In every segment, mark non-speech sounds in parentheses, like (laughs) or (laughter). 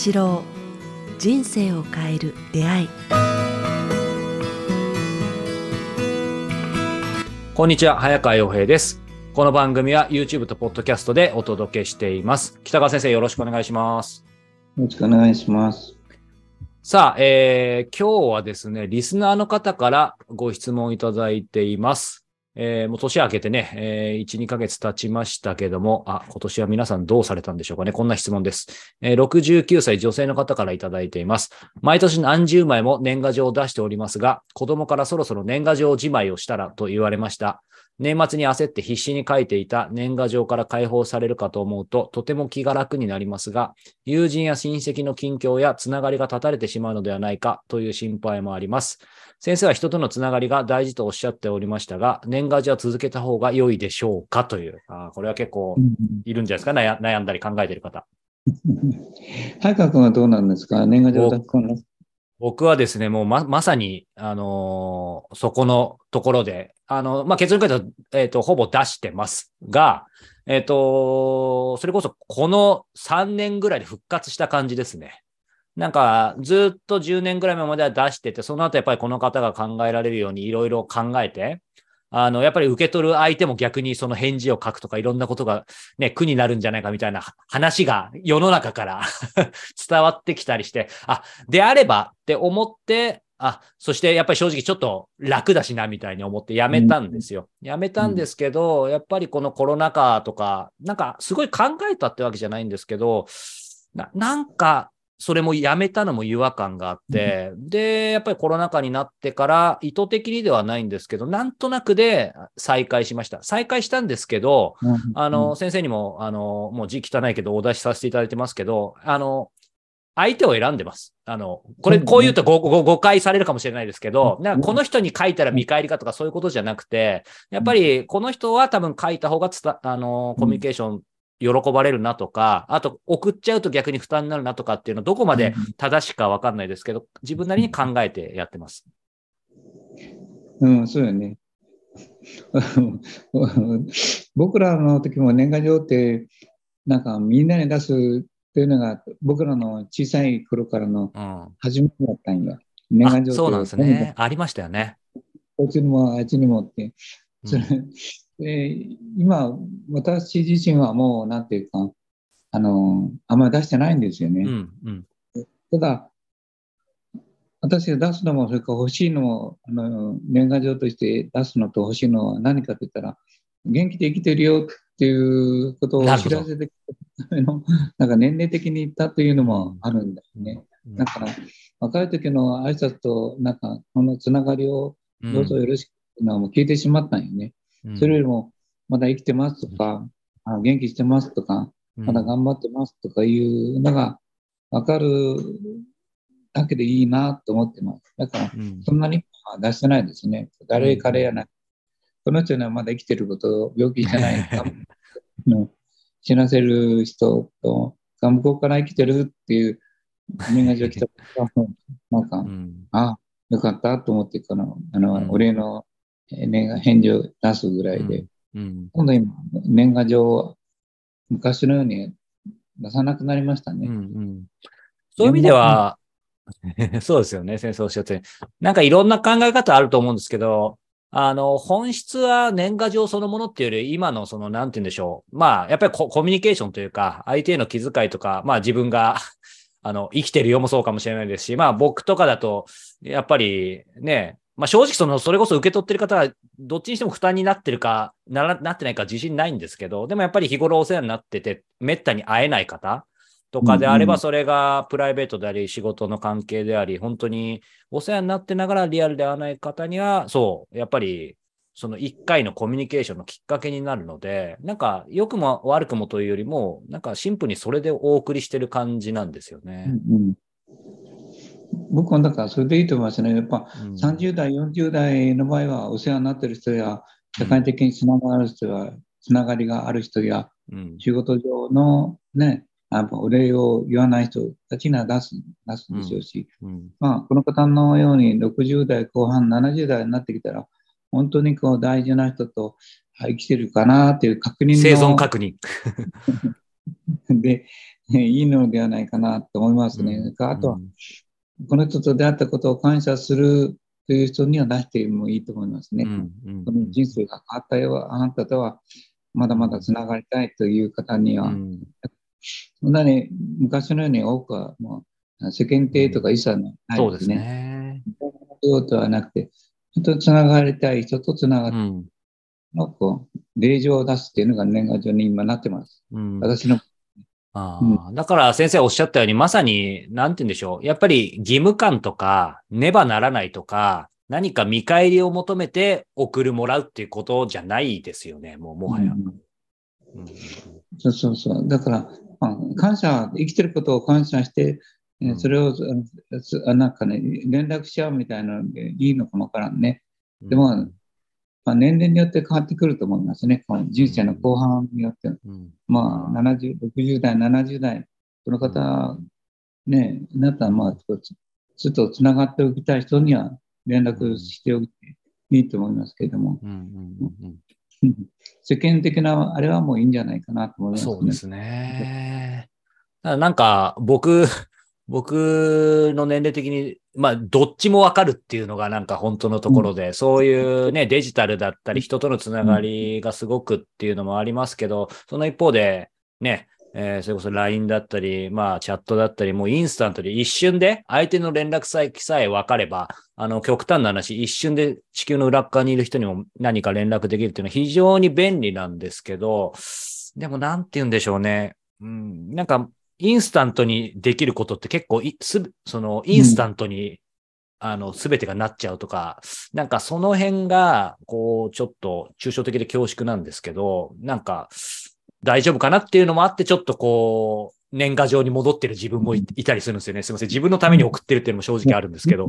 一郎人生を変える出会い。こんにちは早川洋平です。この番組は YouTube と Podcast でお届けしています。北川先生よろしくお願いします。よろしくお願いします。さあ、えー、今日はですねリスナーの方からご質問いただいていますえー、もう年明けてね、えー、1、2ヶ月経ちましたけども、あ、今年は皆さんどうされたんでしょうかね。こんな質問です。えー、69歳女性の方からいただいています。毎年何十枚も年賀状を出しておりますが、子供からそろそろ年賀状じまいをしたらと言われました。年末に焦って必死に書いていた年賀状から解放されるかと思うと、とても気が楽になりますが、友人や親戚の近況やつながりが断たれてしまうのではないかという心配もあります。先生は人とのつながりが大事とおっしゃっておりましたが、年賀状は続けた方が良いでしょうか？という、あこれは結構いるんじゃないですか、悩んだり考えている方。(laughs) 早川君はどうなんですか？年賀状出僕はですね、もうま、まさに、あのー、そこのところで、あの、まあ、結論から言うと、えっ、ー、と、ほぼ出してますが、えっ、ー、と、それこそこの3年ぐらいで復活した感じですね。なんかずっと10年ぐらい前までは出してて、その後やっぱりこの方が考えられるようにいろいろ考えて、あの、やっぱり受け取る相手も逆にその返事を書くとかいろんなことがね、苦になるんじゃないかみたいな話が世の中から (laughs) 伝わってきたりして、あ、であればって思って、あ、そしてやっぱり正直ちょっと楽だしなみたいに思ってやめたんですよ。やめたんですけど、やっぱりこのコロナ禍とか、なんかすごい考えたってわけじゃないんですけど、ななんかそれもやめたのも違和感があって、うん、で、やっぱりコロナ禍になってから意図的にではないんですけど、なんとなくで再開しました。再開したんですけど、うん、あの、先生にも、あの、もう字汚いけどお出しさせていただいてますけど、あの、相手を選んでます。あの、これ、こう言うと誤解されるかもしれないですけど、なんかこの人に書いたら見返りかとかそういうことじゃなくて、やっぱりこの人は多分書いた方があの、コミュニケーション喜ばれるなとか、あと送っちゃうと逆に負担になるなとかっていうのはどこまで正しくかわかんないですけど、自分なりに考えてやってます。うん、そうよね。(laughs) 僕らの時も年賀状ってなんかみんなに出すっていうのが僕らの小さい頃からの始めだったんや。うん、年賀状そうなんですね。ありましたよね。こっちにもあっちにもって。それ、うんで今、私自身はもう、なんていうか、あの、あんまり出してないんですよね。うんうん、ただ、私が出すのも、それから欲しいのも、あの年賀状として出すのと欲しいのは何かといったら、元気で生きてるよっていうことを知らせてための、なんか年齢的に言ったというのもあるんだよね。だから、若い時の挨拶と、なんか、このつながりをどうぞよろしくっていうのはもう聞いてしまったんよね。それよりも、まだ生きてますとか、あ元気してますとか、まだ頑張ってますとかいうのが分かるだけでいいなと思ってます。だから、そんなに出してないですね。誰彼やない。この人にはまだ生きてることを病気じゃないかの知らせる人と、向こうから生きてるっていう年賀状来た (laughs) なんか、うん、あ、よかったと思ってから、あの、うん、お礼の年賀返事を出すぐらいで、うん、今度今、年賀状を昔のように出さなくなりましたね。うんうん、そういう意味では、(laughs) そうですよね、先生おっしゃって。なんかいろんな考え方あると思うんですけど、あの、本質は年賀状そのものっていうより、今のその、なんて言うんでしょう。まあ、やっぱりコミュニケーションというか、相手への気遣いとか、まあ自分があの、生きてるよもそうかもしれないですし、まあ僕とかだと、やっぱりね、まあ、正直その、それこそ受け取ってる方は、どっちにしても負担になってるかな、なってないか自信ないんですけど、でもやっぱり日頃お世話になってて、めったに会えない方とかであれば、それがプライベートであり、仕事の関係であり、本当にお世話になってながらリアルで会わない方には、そう、やっぱり、その1回のコミュニケーションのきっかけになるので、なんか良くも悪くもというよりも、なんかシンプルにそれでお送りしてる感じなんですよね。うんうん僕はだからそれでいいと思いますね。やっぱ30代、40代の場合はお世話になってる人や、社会的につながる人や、つながりがある人や、仕事上のね、やっぱお礼を言わない人たちには出す、出すんでしょうし、まあ、この方のように60代後半、70代になってきたら、本当にこう大事な人と生きてるかなっていう確認の。生存確認。(laughs) で、いいのではないかなと思いますね。うん、あとは、この人と出会ったことを感謝するという人には出してもいいと思いますね。うんうん、この人生が変わったよ、あなたとはまだまだつながりたいという方には、うん、そんなに昔のように多くはもう世間体とか一切ないですね。そうですね。そうではなくて、人とつながりたい人とつながって、うんのこう令状を出すっていうのが年賀状に今なってます。うん、私のあうん、だから先生おっしゃったように、まさに、なんて言うんでしょう。やっぱり義務感とか、ねばならないとか、何か見返りを求めて送るもらうっていうことじゃないですよね、もうもはや。うんうん、そうそうそう。だから、まあ、感謝、生きてることを感謝して、うん、それを、なんかね、連絡しちゃうみたいなのでいいのかもわからんね。でも、まあ、年齢によって変わってくると思いますね。この人生の後半によって。うん、まあ、70、60代、70代、この方、ね、なったら、まあ、ちょっとつながっておきたい人には連絡しておいていいと思いますけれども。(laughs) 世間的なあれはもういいんじゃないかなと思います、ね。そうですね。なんか僕、僕の年齢的に、まあ、どっちもわかるっていうのがなんか本当のところで、うん、そういうね、デジタルだったり、人とのつながりがすごくっていうのもありますけど、その一方で、ね、えー、それこそ LINE だったり、まあ、チャットだったり、もうインスタントで一瞬で相手の連絡先さえ分かれば、あの、極端な話、一瞬で地球の裏側にいる人にも何か連絡できるっていうのは非常に便利なんですけど、でもなんて言うんでしょうね。うん、なんか、インスタントにできることって結構す、その、インスタントに、うん、あの、すべてがなっちゃうとか、なんかその辺が、こう、ちょっと抽象的で恐縮なんですけど、なんか、大丈夫かなっていうのもあって、ちょっとこう、年賀状に戻ってる自分もいたりするんですよね。すみません。自分のために送ってるっていうのも正直あるんですけど。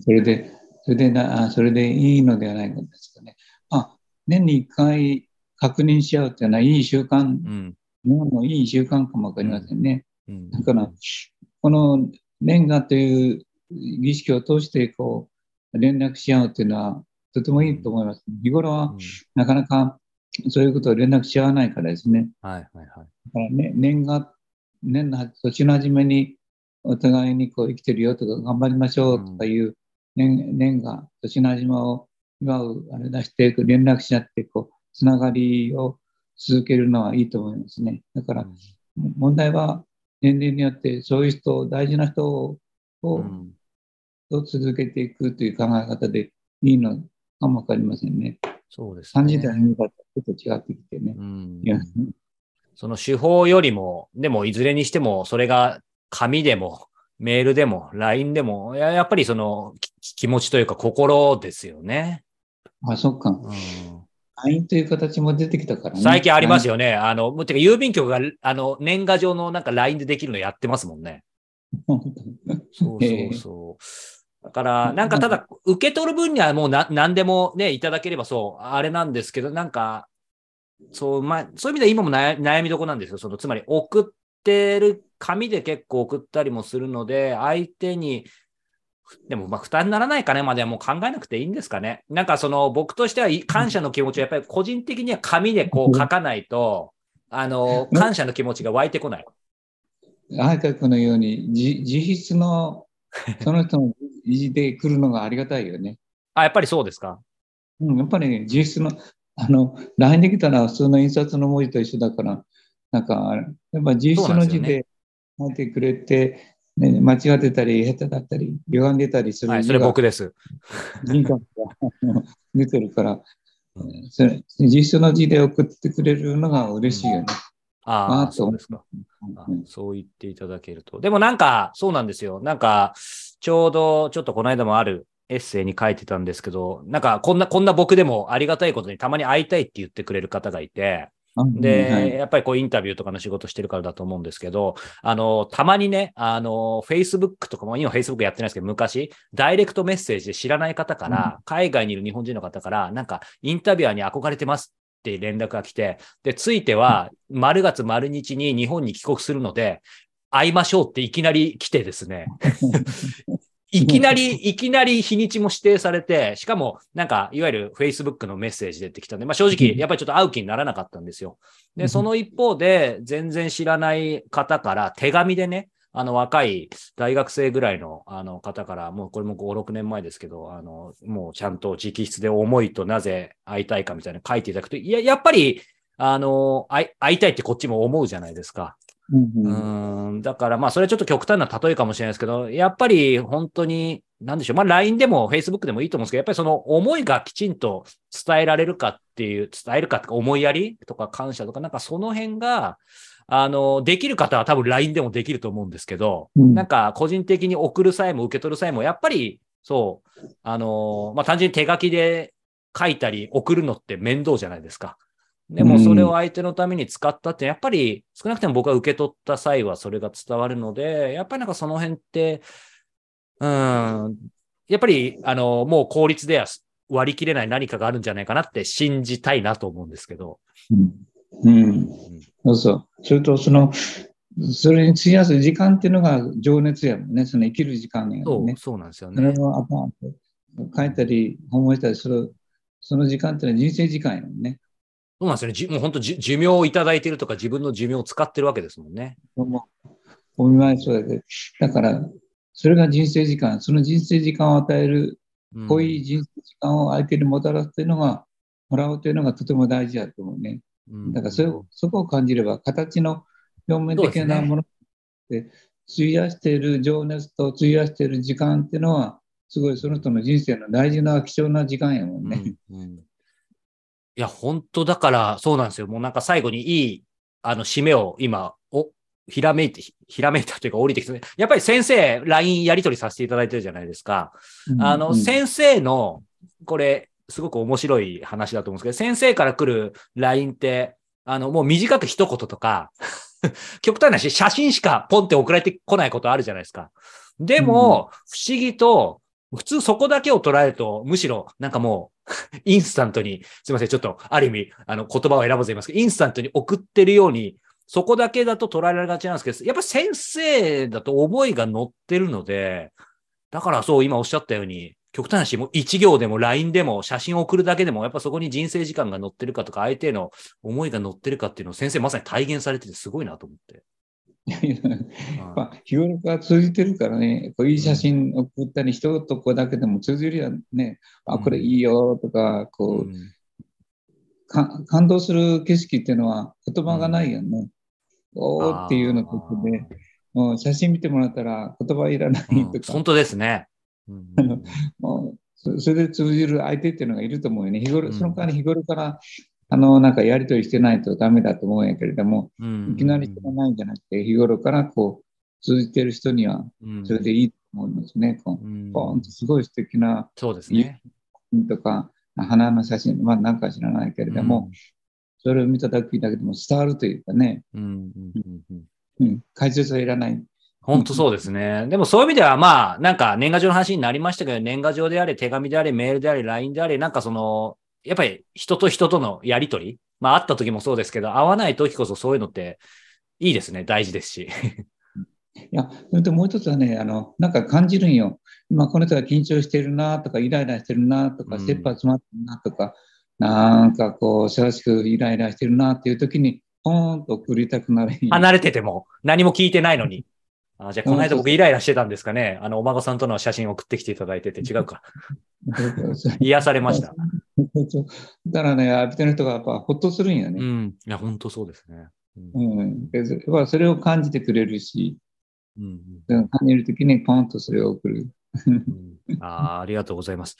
それで、それでな、それでいいのではないかですかね。あ、年に一回確認し合うっていうのはいい習慣、うん、日本のいい習慣かもわかりませんね。だから、この年賀という儀式を通して、こう、連絡し合うというのは、とてもいいと思います。日頃は、なかなかそういうことを連絡し合わないからですね。はいはいはい。だからね、年賀、年の年の初めに、お互いにこう生きてるよとか、頑張りましょうとかいう年、年賀、年の始まを祝う、あれ出して、連絡し合って、こう、つながりを続けるのはいいと思いますね。だから、問題は年齢によってそういう人、大事な人を、うん、を続けていくという考え方でいいのかもわかりませんね。そうですね。30代の方ちょっと違ってきてね。うん、その手法よりも、でもいずれにしても、それが紙でも、メールでも、LINE でも、やっぱりその気持ちというか心ですよね。あ、そっか。うん LINE という形も出てきたからね。最近ありますよね。あの、てか郵便局が、あの、年賀状のなんか LINE でできるのやってますもんね。そうそうそう。だから、なんかただ、受け取る分にはもうな何でもね、いただければそう、あれなんですけど、なんか、そう、まあ、そういう意味では今も悩みどこなんですよ。その、つまり送ってる紙で結構送ったりもするので、相手にでも、まあ、負担にならないかねまではもう考えなくていいんですかね。なんかその、僕としては感謝の気持ちをやっぱり個人的には紙でこう書かないと、あの、感謝の気持ちが湧いてこない。あいかくのように、自筆の、(laughs) その人の意地で来るのがありがたいよね。あ、やっぱりそうですか？うん、やっぱり、ね、自筆の、あの、LINE できたら普通の印刷の文字と一緒だから、なんか、やっぱ自筆の字で書いてくれて、ね、間違ってたり、下手だったり、歪んでたりする。はい、それ僕です。人格が出てるから、それ実質の字で送ってくれるのが嬉しいよね。ああ、そうですか、うん、そう言っていただけると。でもなんか、そうなんですよ。なんか、ちょうど、ちょっとこの間もあるエッセイに書いてたんですけど、なんか、こんな、こんな僕でもありがたいことにたまに会いたいって言ってくれる方がいて、で、はい、やっぱりこうインタビューとかの仕事してるからだと思うんですけど、あの、たまにね、あの、Facebook とかも、今 Facebook やってないですけど、昔、ダイレクトメッセージで知らない方から、うん、海外にいる日本人の方から、なんか、インタビュアーに憧れてますって連絡が来て、で、ついては、丸月丸日に日本に帰国するので、会いましょうっていきなり来てですね。(laughs) いきなり、いきなり日にちも指定されて、しかも、なんか、いわゆる Facebook のメッセージ出てきたんで、まあ正直、やっぱりちょっと会う気にならなかったんですよ。で、その一方で、全然知らない方から手紙でね、あの若い大学生ぐらいのあの方から、もうこれも5、6年前ですけど、あの、もうちゃんと直筆で思いとなぜ会いたいかみたいな書いていただくと、いや、やっぱり、あの、会いたいってこっちも思うじゃないですか。うんだから、まあ、それはちょっと極端な例えかもしれないですけど、やっぱり本当に、なんでしょう、まあ、LINE でも Facebook でもいいと思うんですけど、やっぱりその思いがきちんと伝えられるかっていう、伝えるかとか思いやりとか感謝とか、なんかその辺が、あの、できる方は多分 LINE でもできると思うんですけど、うん、なんか個人的に送る際も受け取る際も、やっぱり、そう、あの、まあ、単純に手書きで書いたり送るのって面倒じゃないですか。でもそれを相手のために使ったって、やっぱり少なくても僕が受け取った際はそれが伝わるので、やっぱりなんかその辺って、うん、やっぱり、あの、もう効率では割り切れない何かがあるんじゃないかなって信じたいなと思うんですけど。うん。うん。そうそう。それと、その、それに費やす時間っていうのが情熱やもんね。その生きる時間やもんね。そう、そうなんですよね。それを書いたり、思いしたりする、その時間っていうのは人生時間やもんね。そうなんですよね。もう本当寿命をいただいているとか、自分の寿命を使ってるわけですもんね。お見舞いそうで。だから、それが人生時間、その人生時間を与える、こういう人生時間を相手にもたらすというのが、もらうというのがとても大事だと思うね。だからそれを、そこを感じれば、形の表面的なもので、費やしている情熱と費やしている時間っていうのは、すごいその人の人生の大事な貴重な時間やもんね。うんうん、いや、本当だから、そうなんですよ。もうなんか最後にいい、あの、締めを今、お、ひらめいて、ひらめいたというか降りてきて、やっぱり先生、LINE やり取りさせていただいてるじゃないですか。うん、あの、先生の、これ、すごく面白い話だと思うんですけど、先生から来る LINE って、あの、もう短く一言とか、(laughs) 極端なし、写真しかポンって送られてこないことあるじゃないですか。でも、不思議と、普通そこだけを捉えると、むしろ、なんかもう、(laughs) インスタントに、すいません、ちょっと、ある意味、あの、言葉を選ばず言いますけど、インスタントに送ってるように、そこだけだと捉えられがちなんですけど、やっぱ先生だと思いが乗ってるので、だからそう、今おっしゃったように、極端なし、もう1行でも LINE でも写真を送るだけでも、やっぱそこに人生時間が乗ってるかとか、相手への思いが乗ってるかっていうのを先生まさに体現されててすごいなと思って。まあ、日頃から通じてるからね、こういい写真送ったり、一言だけでも通じるやんね、あ、これいいよとか、こう、うん、感動する景色っていうのは言葉がないやんね。うん、おーっていうのとで、もう写真見てもらったら言葉いらないとか。うん、本当ですね。あのもうそれで通じる相手っていうのがいると思うよね。日頃、その代わり日頃から、あの、なんかやりとりしてないとダメだと思うんやけれども、うん、いきなり人がないんじゃなくて、日頃からこう、通じてる人には、それでいいと思うんですね。こう、ポンとすごい素敵な、そうですね。とか、花の写真、まあなんか知らないけれども、それを見ただけだけでも伝わるというかね、うん解説はいらない。本当そうですね。でもそういう意味では、まあ、なんか年賀状の話になりましたけど、年賀状であれ、手紙であれ、メールであれ、LINE であれ、なんかその、やっぱり人と人とのやりとり、まあ、会った時もそうですけど、会わない時こそそういうのっていいですね。大事ですし。いや、それともう一つはね、あの、なんか感じるんよ。今この人が緊張してるなとか、イライラしてるなとか、切羽詰まってるなとか、なんかこう、正しくイライラしてるなっていう時に、ポーンと送りたくなる。離れてても、何も聞いてないのに。あじゃあ、この間僕イライラしてたんですかね。あの、お孫さんとの写真送ってきていただいてて違うか。(laughs) 癒されました。だからね、相手の人がやっぱほっとするんやね。うん。いや、本当そうですね。うん。うん、それを感じてくれるし、うん、感じるときにポンとそれを送る。うん、あありがとうございます。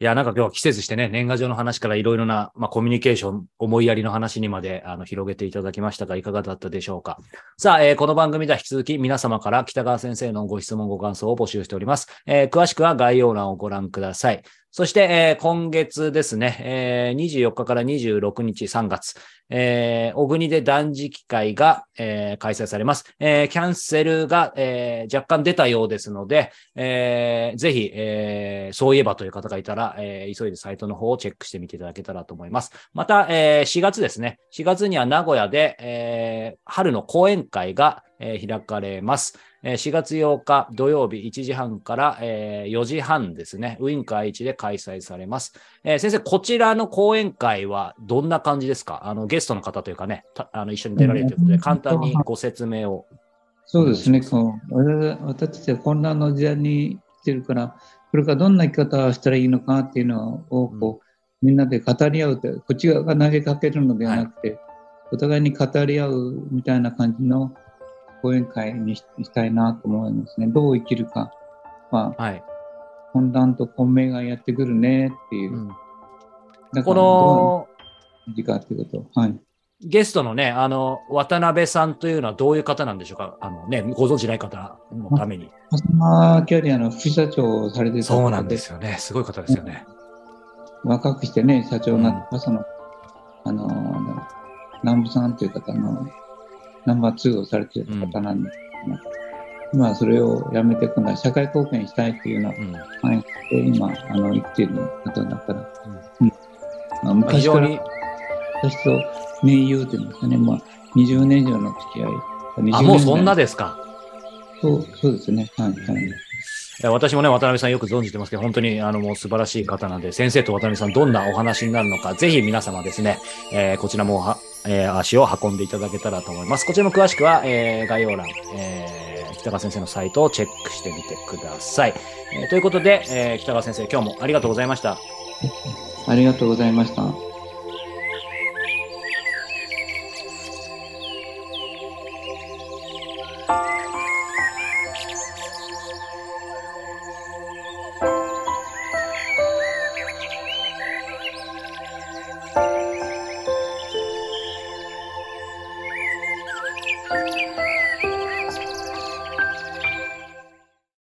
いや、なんか今日は季節してね、年賀状の話からいろいろな、まあ、コミュニケーション、思いやりの話にまであの広げていただきましたが、いかがだったでしょうか。さあ、えー、この番組では引き続き皆様から北川先生のご質問、ご感想を募集しております。えー、詳しくは概要欄をご覧ください。そして、えー、今月ですね、えー、24日から26日3月、えー、小国で断食会が、えー、開催されます。えー、キャンセルが、えー、若干出たようですので、えー、ぜひ、えー、そういえばという方がいたら、えー、急いでサイトの方をチェックしてみていただけたらと思います。また、えー、4月ですね。4月には名古屋で、えー、春の講演会が、えー、開かれます。え4月8日土曜日1時半から、え4時半ですね、ウィンカー1で開催されます。え先生、こちらの講演会はどんな感じですか？あのゲストの方というかね、あの一緒に出られるということで、簡単にご説明を。そうですね、こう私たちは混乱の時代に来てるから、これからどんな生き方をしたらいいのかっていうのをこう、みんなで語り合うと、こっち側が投げかけるのではなくて、はい、お互いに語り合うみたいな感じの講演会にしたいなと思いますね。どう生きるか。まあ、はい、混乱と混迷がやってくるねっていう。うん、だからこの時間ってこと。はい。ゲストのね、あの、渡辺さんというのはどういう方なんでしょうかあのね、ご存知ない方のために。パスマキャリアの副社長をされてたそうなんですよね。すごい方ですよね。若くしてね、社長になって、うん、その、あの、南部さんっていう方のナンバー2をされてる方なんですけど、うん、今それをやめて今度は社会貢献したいっていうのを考えて、今、あの、生きている方だから、うん。まあ、昔から、私と盟友っていうんですかね、まあ、20年以上の付き合い。あ、もうそんなですか？そう、そうですね。はい、はい。私もね、渡辺さんよく存じてますけど、本当にあのもう素晴らしい方なんで、先生と渡辺さんどんなお話になるのか、ぜひ皆様ですね、えー、こちらもは、えー、足を運んでいただけたらと思います。こちらも詳しくは、えー、概要欄、えー、北川先生のサイトをチェックしてみてください。えー、ということで、えー、北川先生、今日もありがとうございました。ありがとうございました。